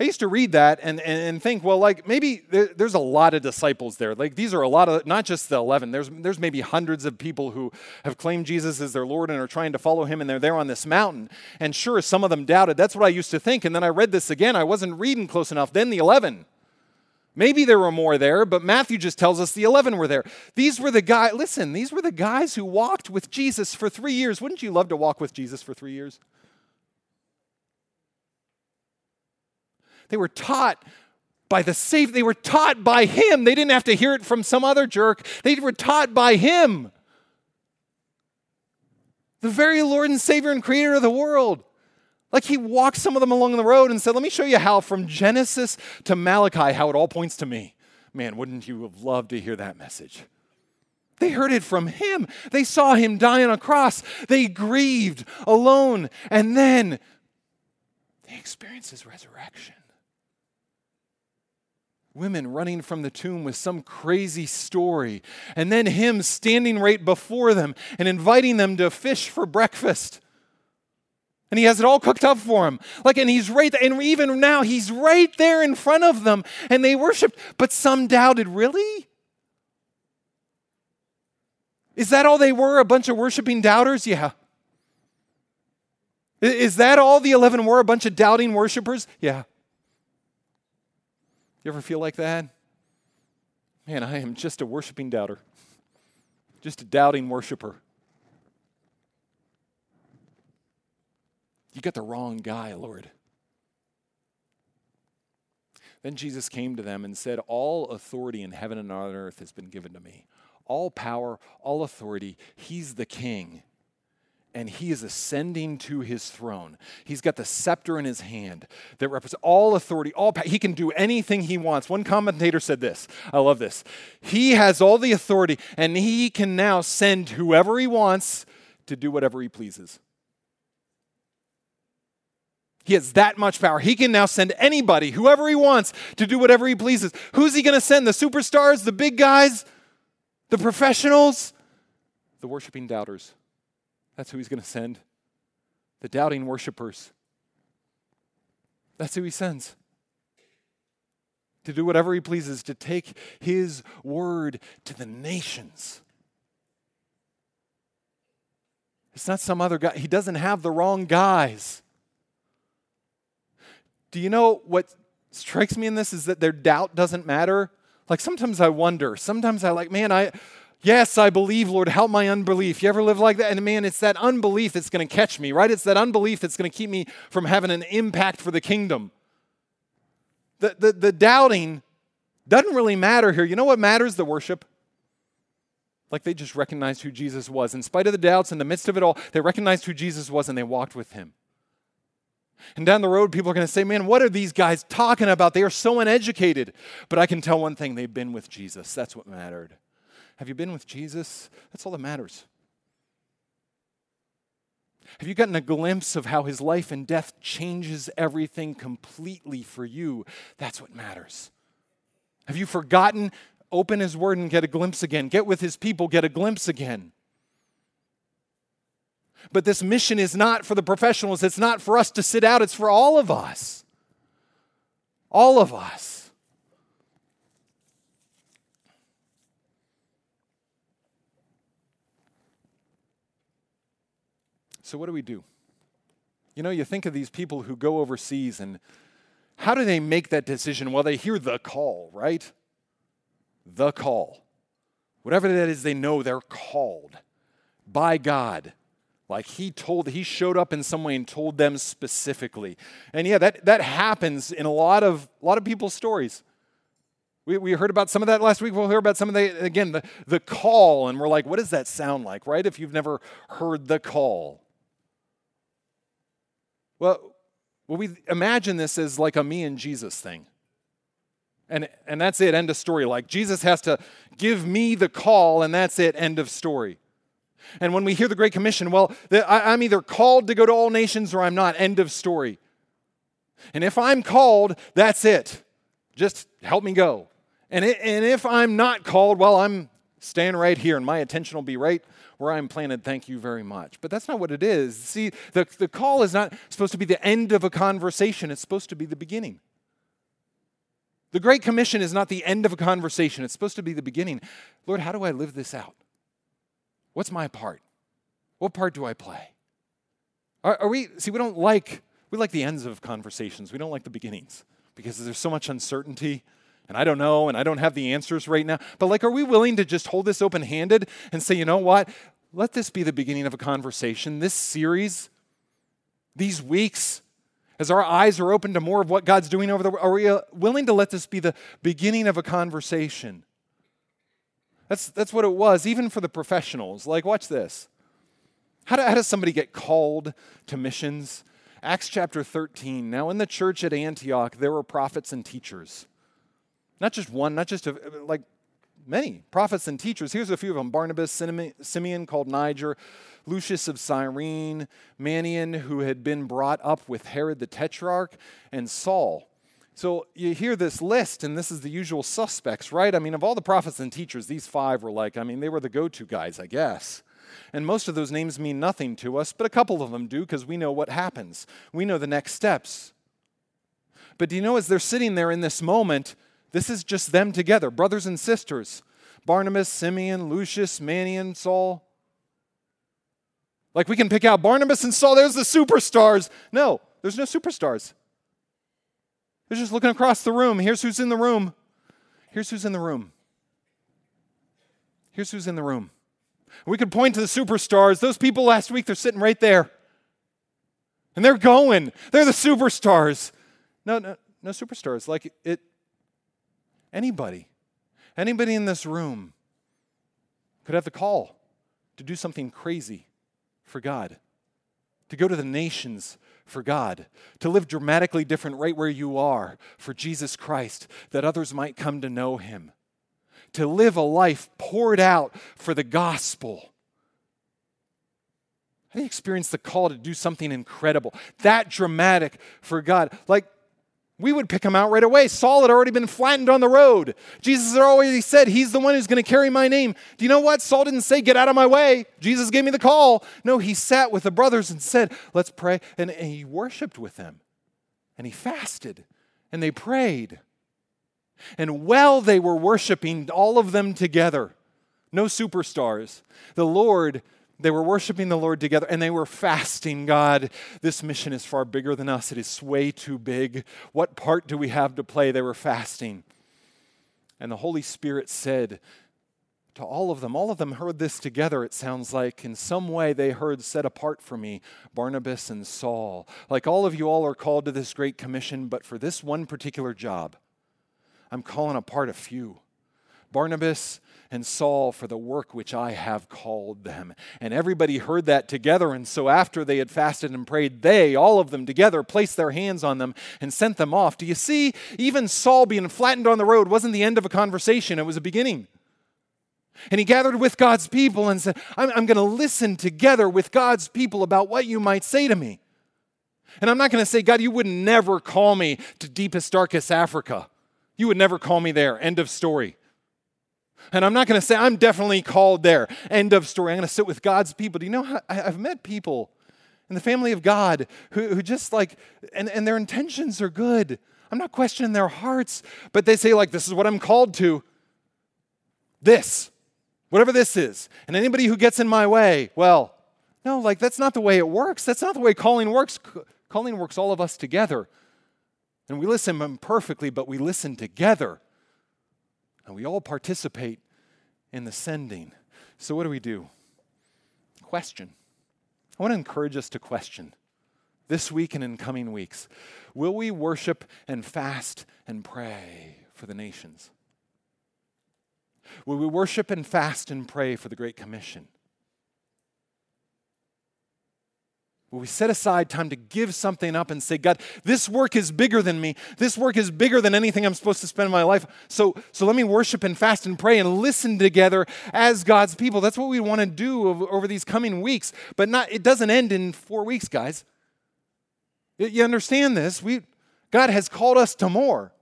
I used to read that and, and, think, well, like maybe there, there's a lot of disciples there. Like these are a lot of, not just the 11, there's, there's maybe hundreds of people who have claimed Jesus as their Lord and are trying to follow him, and they're there on this mountain. And sure, some of them doubted. That's what I used to think. And then I read this again. I wasn't reading close enough. Then the 11. Maybe there were more there, but Matthew just tells us the 11 were there. These were the guys, listen, these were the guys who walked with Jesus for three years. Wouldn't you love to walk with Jesus for three years? They were taught by the Savior. They were taught by Him. They didn't have to hear it from some other jerk, they were taught by Him. The very Lord and Savior and Creator of the world. Like he walked some of them along the road and said, Let me show you how from Genesis to Malachi, how it all points to me. Man, wouldn't you have loved to hear that message? They heard it from him. They saw him die on a cross. They grieved alone. And then they experienced his resurrection. Women running from the tomb with some crazy story. And then him standing right before them and inviting them to fish for breakfast. And he has it all cooked up for them. Like, and he's right there. And even now, he's right there in front of them. And they worshiped. But some doubted, really? Is that all they were? A bunch of worshiping doubters? Yeah. Is that all the 11 were? A bunch of doubting worshipers? Yeah. You ever feel like that? Man, I am just a worshiping doubter, just a doubting worshiper. You got the wrong guy, Lord. Then Jesus came to them and said, All authority in heaven and on earth has been given to me. All power, all authority. He's the king. And he is ascending to his throne. He's got the scepter in his hand that represents all authority, all power. He can do anything he wants. One commentator said this. I love this. He has all the authority, and he can now send whoever he wants to do whatever he pleases. He has that much power. He can now send anybody, whoever he wants, to do whatever he pleases. Who's he going to send? The superstars, the big guys, the professionals, the worshiping doubters. That's who he's going to send. The doubting worshipers. That's who he sends. To do whatever he pleases, to take his word to the nations. It's not some other guy. He doesn't have the wrong guys. Do you know what strikes me in this is that their doubt doesn't matter? Like sometimes I wonder, sometimes I like, man, I yes, I believe, Lord, help my unbelief. You ever live like that? And man, it's that unbelief that's going to catch me, right? It's that unbelief that's going to keep me from having an impact for the kingdom. The, the, the doubting doesn't really matter here. You know what matters? The worship. Like they just recognized who Jesus was. In spite of the doubts, in the midst of it all, they recognized who Jesus was and they walked with him. And down the road, people are going to say, man, what are these guys talking about? They are so uneducated. But I can tell one thing they've been with Jesus. That's what mattered. Have you been with Jesus? That's all that matters. Have you gotten a glimpse of how his life and death changes everything completely for you? That's what matters. Have you forgotten? Open his word and get a glimpse again. Get with his people, get a glimpse again. But this mission is not for the professionals, it's not for us to sit out, it's for all of us. All of us. So, what do we do? You know, you think of these people who go overseas and how do they make that decision? Well, they hear the call, right? The call. Whatever that is, they know they're called by God like he told, he showed up in some way and told them specifically. And yeah, that, that happens in a lot of, a lot of people's stories. We, we heard about some of that last week. We'll hear about some of the, again, the, the call. And we're like, what does that sound like, right? If you've never heard the call. Well, well, we imagine this as like a me and Jesus thing. And, and that's it, end of story. Like Jesus has to give me the call, and that's it, end of story. And when we hear the Great Commission, well, I'm either called to go to all nations or I'm not. End of story. And if I'm called, that's it. Just help me go. And, it, and if I'm not called, well, I'm staying right here and my attention will be right where I'm planted. Thank you very much. But that's not what it is. See, the, the call is not supposed to be the end of a conversation, it's supposed to be the beginning. The Great Commission is not the end of a conversation, it's supposed to be the beginning. Lord, how do I live this out? What's my part? What part do I play? Are, are, we, see, we don't like, we like the ends of conversations. We don't like the beginnings because there's so much uncertainty and I don't know and I don't have the answers right now. But like, are we willing to just hold this open handed and say, you know what? Let this be the beginning of a conversation. This series, these weeks, As our eyes are open to more of what God's doing over there, are we uh, willing to let this be the beginning of a conversation? That's, that's what it was, even for the professionals. Like, watch this. How, do, how does somebody get called to missions? Acts chapter 13. Now, in the church at Antioch, there were prophets and teachers. Not just one, not just a, like many prophets and teachers. Here's a few of them Barnabas, Simeon called Niger, Lucius of Cyrene, Manaen, who had been brought up with Herod the Tetrarch, and Saul. So you hear this list, and this is the usual suspects, right? I mean, of all the prophets and teachers, these five were like, I mean, they were the go to guys, I guess. And most of those names mean nothing to us, but a couple of them do because we know what happens. We know the next steps. But do you know, as they're sitting there in this moment, this is just them together, brothers and sisters Barnabas, Simeon, Lucius, Manaen, Saul. Like we can pick out Barnabas and Saul, there's the superstars. No, there's no superstars. They're just looking across the room. Here's who's in the room. Here's who's in the room. Here's who's in the room. We could point to the superstars. Those people last week, they're sitting right there. And they're going. They're the superstars. No, no, no superstars. Like it, anybody, anybody in this room could have the call to do something crazy for God, to go to the nations for God, to live dramatically different right where you are for Jesus Christ, that others might come to know Him, to live a life poured out for the gospel. I experienced the call to do something incredible, that dramatic for God. Like we would pick him out right away. Saul had already been flattened on the road. Jesus had already said, He's the one who's going to carry my name. Do you know what? Saul didn't say, Get out of my way. Jesus gave me the call. No, he sat with the brothers and said, Let's pray. And, and he worshiped with them. And he fasted. And they prayed. And while they were worshiping, all of them together, no superstars, the Lord they were worshiping the Lord together and they were fasting. God, this mission is far bigger than us. It is way too big. What part do we have to play? They were fasting. And the Holy Spirit said to all of them, all of them heard this together, it sounds like. In some way, they heard, set apart for me, Barnabas and Saul. Like all of you all are called to this great commission, but for this one particular job, I'm calling apart a few. Barnabas and Saul for the work which I have called them. And everybody heard that together. And so after they had fasted and prayed, they, all of them together, placed their hands on them and sent them off. Do you see? Even Saul being flattened on the road wasn't the end of a conversation, it was a beginning. And he gathered with God's people and said, I'm, I'm going to listen together with God's people about what you might say to me. And I'm not going to say, God, you would never call me to deepest, darkest Africa. You would never call me there. End of story. And I'm not going to say, I'm definitely called there. End of story. I'm going to sit with God's people. Do you know how I've met people in the family of God who, who just like, and, and their intentions are good. I'm not questioning their hearts, but they say, like, this is what I'm called to. This, whatever this is. And anybody who gets in my way, well, no, like, that's not the way it works. That's not the way calling works. Calling works all of us together. And we listen imperfectly, but we listen together. And we all participate in the sending. So, what do we do? Question. I want to encourage us to question this week and in coming weeks. Will we worship and fast and pray for the nations? Will we worship and fast and pray for the Great Commission? Will we set aside time to give something up and say, God, this work is bigger than me. This work is bigger than anything I'm supposed to spend my life. So, so let me worship and fast and pray and listen together as God's people. That's what we want to do over, these coming weeks. But not, it doesn't end in four weeks, guys. You understand this? We, God has called us to more.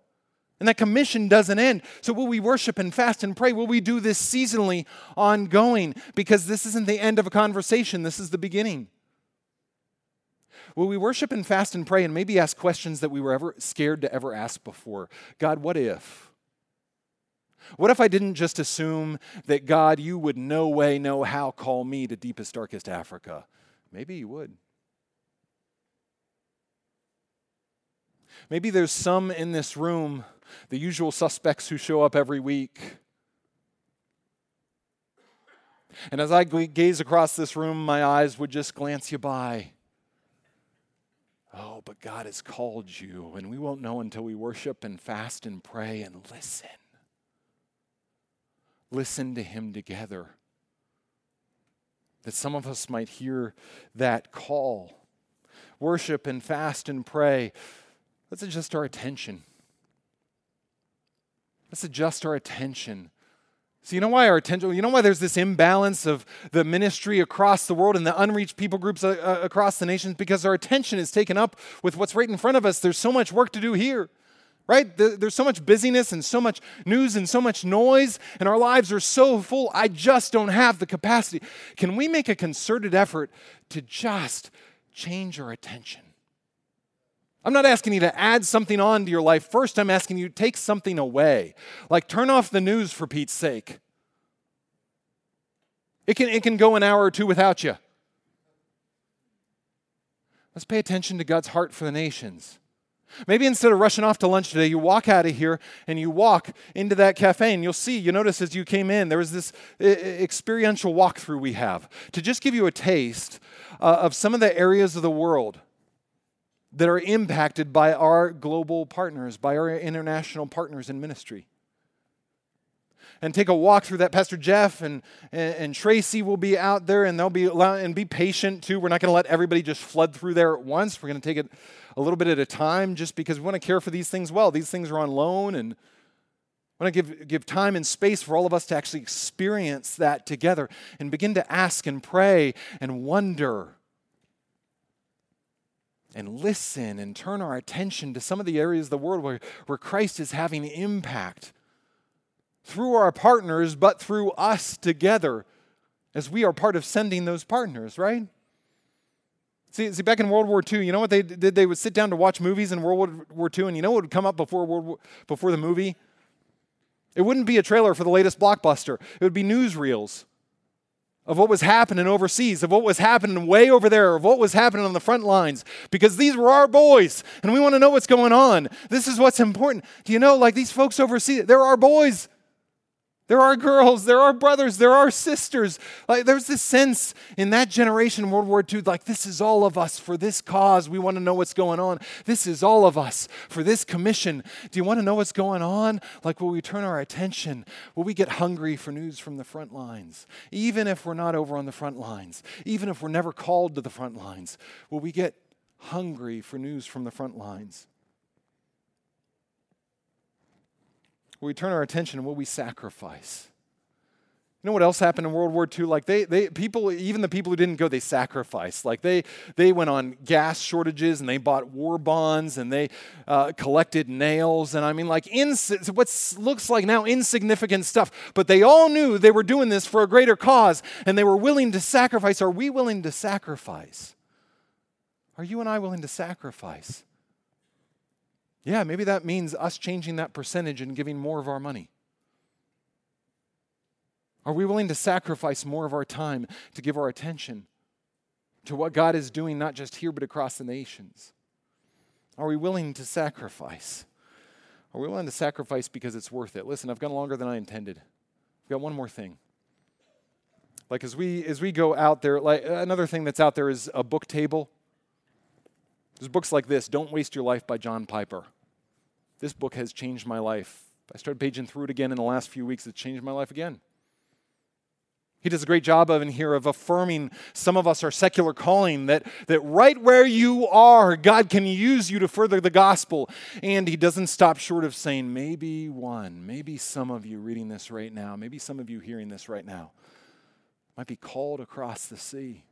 And that commission doesn't end. So, will we worship and fast and pray? Will we do this seasonally, ongoing? Because this isn't the end of a conversation, this is the beginning. Will we worship and fast and pray and maybe ask questions that we were ever scared to ever ask before? God, what if? What if I didn't just assume that God, you would no way, no how call me to deepest, darkest Africa? Maybe you would. Maybe there's some in this room, the usual suspects who show up every week. And as I gaze across this room, my eyes would just glance you by. Oh, but God has called you, and we won't know until we worship and fast and pray and listen. Listen to Him together. That some of us might hear that call. Worship and fast and pray. Let's adjust our attention. Let's adjust our attention so, you know why our attention, you know why there's this imbalance of the ministry across the world and the unreached people groups uh, uh, across the nations? Because our attention is taken up with what's right in front of us. There's so much work to do here, right? There's so much busyness and so much news and so much noise, and our lives are so full. I just don't have the capacity. Can we make a concerted effort to just change our attention? I'm not asking you to add something on to your life. First, I'm asking you to take something away. Like turn off the news for Pete's sake. It can, it can go an hour or two without you. Let's pay attention to God's heart for the nations. Maybe instead of rushing off to lunch today, you walk out of here and you walk into that cafe, and you'll see, you notice as you came in, there was this experiential walkthrough we have to just give you a taste uh, of some of the areas of the world that are impacted by our global partners, by our international partners in ministry. And take a walk through that. Pastor Jeff and, and, and Tracy will be out there and they'll be and be patient too. We're not going to let everybody just flood through there at once. We're going to take it a little bit at a time just because we want to care for these things well. These things are on loan and want to give, give time and space for all of us to actually experience that together and begin to ask and pray and wonder and listen and turn our attention to some of the areas of the world where, where Christ is having impact through our partners, but through us together as we are part of sending those partners, right? See, see, back in World War II, you know what they did? They would sit down to watch movies in World War II, and you know what would come up before, World War, before the movie? It wouldn't be a trailer for the latest blockbuster, it would be newsreels of what was happening overseas, of what was happening way over there, of what was happening on the front lines, because these were our boys, and we want to know what's going on. This is what's important. Do you know, like these folks overseas, they're our boys. There are girls, there are brothers, there are sisters. Like there's this sense in that generation, World War II, like this is all of us for this cause. We want to know what's going on. This is all of us for this commission. Do you want to know what's going on? Like will we turn our attention? Will we get hungry for news from the front lines? Even if we're not over on the front lines, even if we're never called to the front lines, will we get hungry for news from the front lines? Will we turn our attention and will we sacrifice? You know what else happened in World War II? Like they, they people, even the people who didn't go, they sacrificed. Like they, they went on gas shortages and they bought war bonds and they uh, collected nails and I mean like ins- what looks like now insignificant stuff. But they all knew they were doing this for a greater cause and they were willing to sacrifice. Are we willing to sacrifice? Are you and I willing to sacrifice? Yeah, maybe that means us changing that percentage and giving more of our money. Are we willing to sacrifice more of our time to give our attention to what God is doing, not just here, but across the nations? Are we willing to sacrifice? Are we willing to sacrifice because it's worth it? Listen, I've gone longer than I intended. I've got one more thing. Like as we as we go out there, like another thing that's out there is a book table. There's books like this, Don't Waste Your Life by John Piper. This book has changed my life. I started paging through it again in the last few weeks. It's changed my life again. He does a great job of in here of affirming some of us our secular calling that, that right where you are, God can use you to further the gospel. And he doesn't stop short of saying, maybe one, maybe some of you reading this right now, maybe some of you hearing this right now might be called across the sea.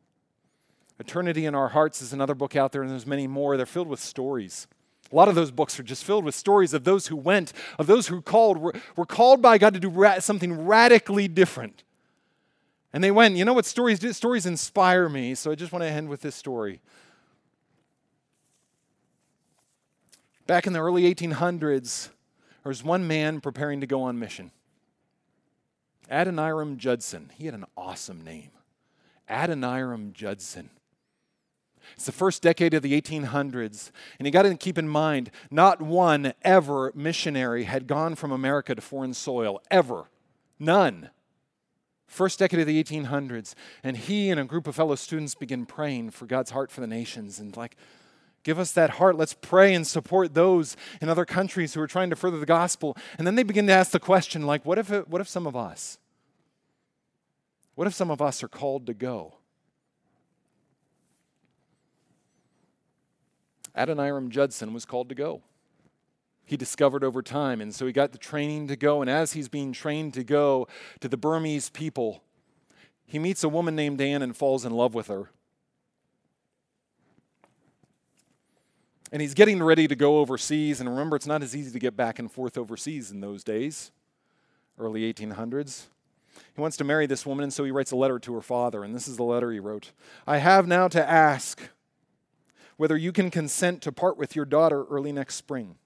Eternity in Our Hearts is another book out there, and there's many more. They're filled with stories. A lot of those books are just filled with stories of those who went, of those who called, were, were called by God to do ra- something radically different. And they went, you know what stories do? Stories inspire me, so I just want to end with this story. Back in the early 1800s, there was one man preparing to go on mission. Adoniram Judson. He had an awesome name. Adoniram Judson. It's the first decade of the 1800s. And you got to keep in mind, not one ever missionary had gone from America to foreign soil, ever. None. First decade of the 1800s. And he and a group of fellow students begin praying for God's heart for the nations. And like, Give us that heart. Let's pray and support those in other countries who are trying to further the gospel. And then they begin to ask the question like, what if, it, what if some of us? What if some of us are called to go? Adoniram Judson was called to go. He discovered over time, and so he got the training to go. And as he's being trained to go to the Burmese people, he meets a woman named Anne and falls in love with her. And he's getting ready to go overseas. And remember, it's not as easy to get back and forth overseas in those days, early 1800s. He wants to marry this woman, and so he writes a letter to her father. And this is the letter he wrote I have now to ask whether you can consent to part with your daughter early next spring,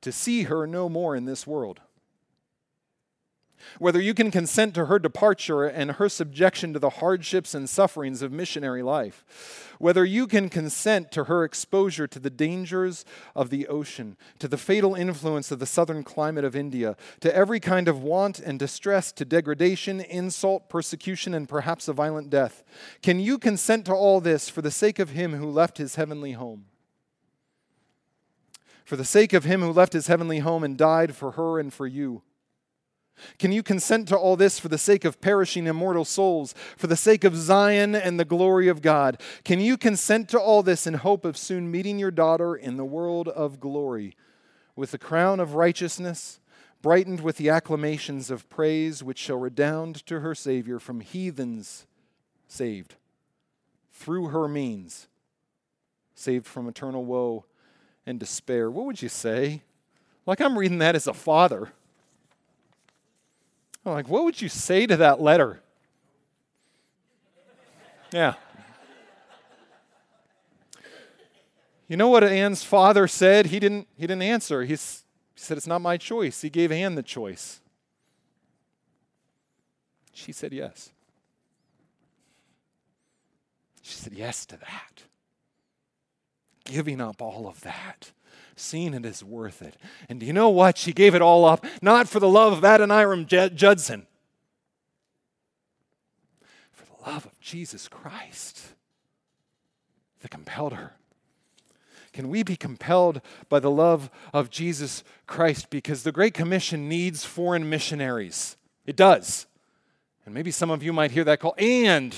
to see her no more in this world whether you can consent to her departure and her subjection to the hardships and sufferings of missionary life, whether you can consent to her exposure to the dangers of the ocean, to the fatal influence of the southern climate of India, to every kind of want and distress, to degradation, insult, persecution, and perhaps a violent death. Can you consent to all this for the sake of him who left his heavenly home? For the sake of him who left his heavenly home and died for her and for you can you consent to all this for the sake of perishing immortal souls, for the sake of Zion and the glory of God? Can you consent to all this in hope of soon meeting your daughter in the world of glory, with the crown of righteousness, brightened with the acclamations of praise which shall redound to her Savior from heathens saved, through her means, saved from eternal woe and despair? What would you say? Like I'm reading that as a father. I'm like, what would you say to that letter? Yeah. You know what Anne's father said? He didn't, he didn't answer. He's, he said, It's not my choice. He gave Anne the choice. She said yes. She said yes to that. Giving up all of that seeing it as worth it. And do you know what? She gave it all up, not for the love of Adoniram Judson, for the love of Jesus Christ that compelled her. Can we be compelled by the love of Jesus Christ? Because the Great Commission needs foreign missionaries. It does. And maybe some of you might hear that call. And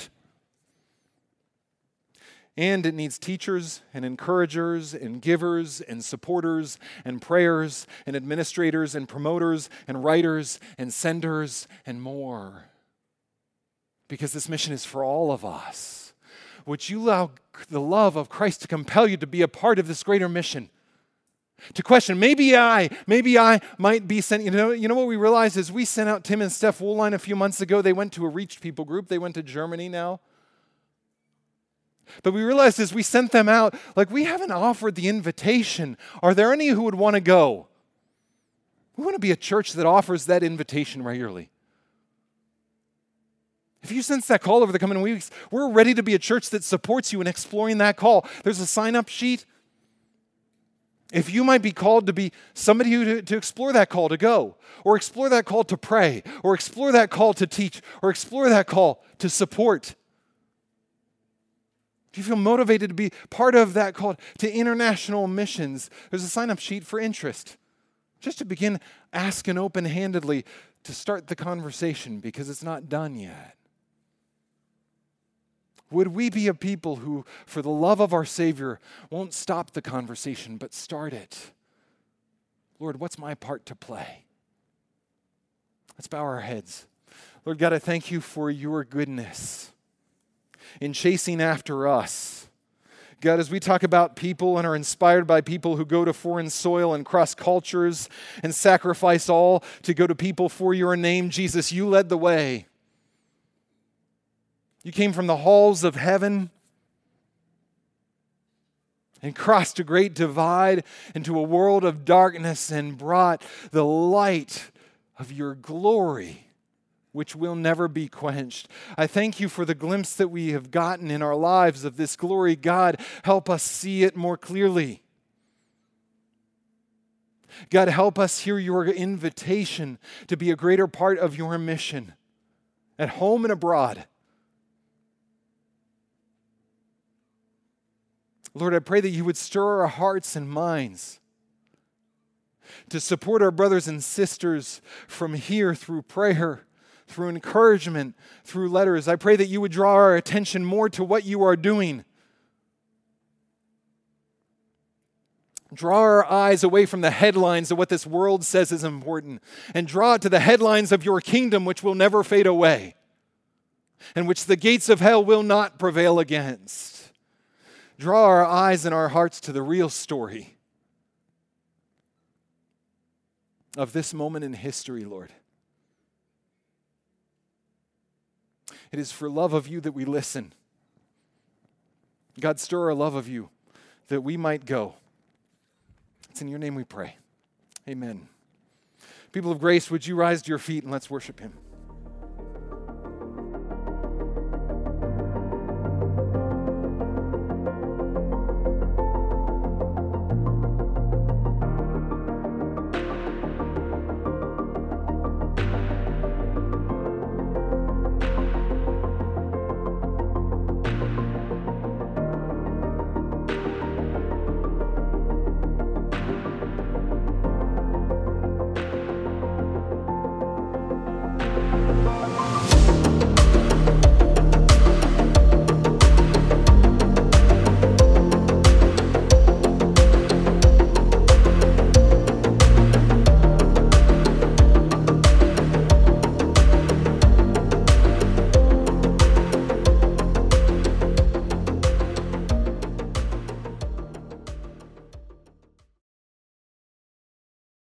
and it needs teachers and encouragers and givers and supporters and prayers and administrators and promoters and writers and senders and more. Because this mission is for all of us. Would you allow the love of Christ to compel you to be a part of this greater mission? To question, maybe I, maybe I might be sent. You know, you know what we realized is we sent out Tim and Steph Woolline a few months ago. They went to a reached people group. They went to Germany now. But we realized as we sent them out, like we haven't offered the invitation. Are there any who would want to go? We want to be a church that offers that invitation regularly. If you sense that call over the coming weeks, we're ready to be a church that supports you in exploring that call. There's a sign up sheet. If you might be called to be somebody who to, to, explore that call to go, or explore that call to pray, or explore that call to teach, or explore that call to support, do you feel motivated to be part of that called to international missions? There's a sign up sheet for interest. Just to begin asking open handedly to start the conversation because it's not done yet. Would we be a people who, for the love of our Savior, won't stop the conversation but start it? Lord, what's my part to play? Let's bow our heads. Lord God, I thank you for your goodness in chasing after us. God, as we talk about people and are inspired by people who go to foreign soil and cross cultures and sacrifice all to go to people for your name, Jesus, you led the way. You came from the halls of heaven and crossed a great divide into a world of darkness and brought the light of your glory which will never be quenched. I thank you for the glimpse that we have gotten in our lives of this glory. God, help us see it more clearly. God, help us hear your invitation to be a greater part of your mission at home and abroad. Lord, I pray that you would stir our hearts and minds to support our brothers and sisters from here through prayer, through encouragement, through letters. I pray that you would draw our attention more to what you are doing. Draw our eyes away from the headlines of what this world says is important and draw it to the headlines of your kingdom, which will never fade away and which the gates of hell will not prevail against. Draw our eyes and our hearts to the real story of this moment in history, Lord. It is for love of you that we listen. God, stir our love of you that we might go. It's in your name we pray. Amen. People of grace, would you rise to your feet and let's worship him?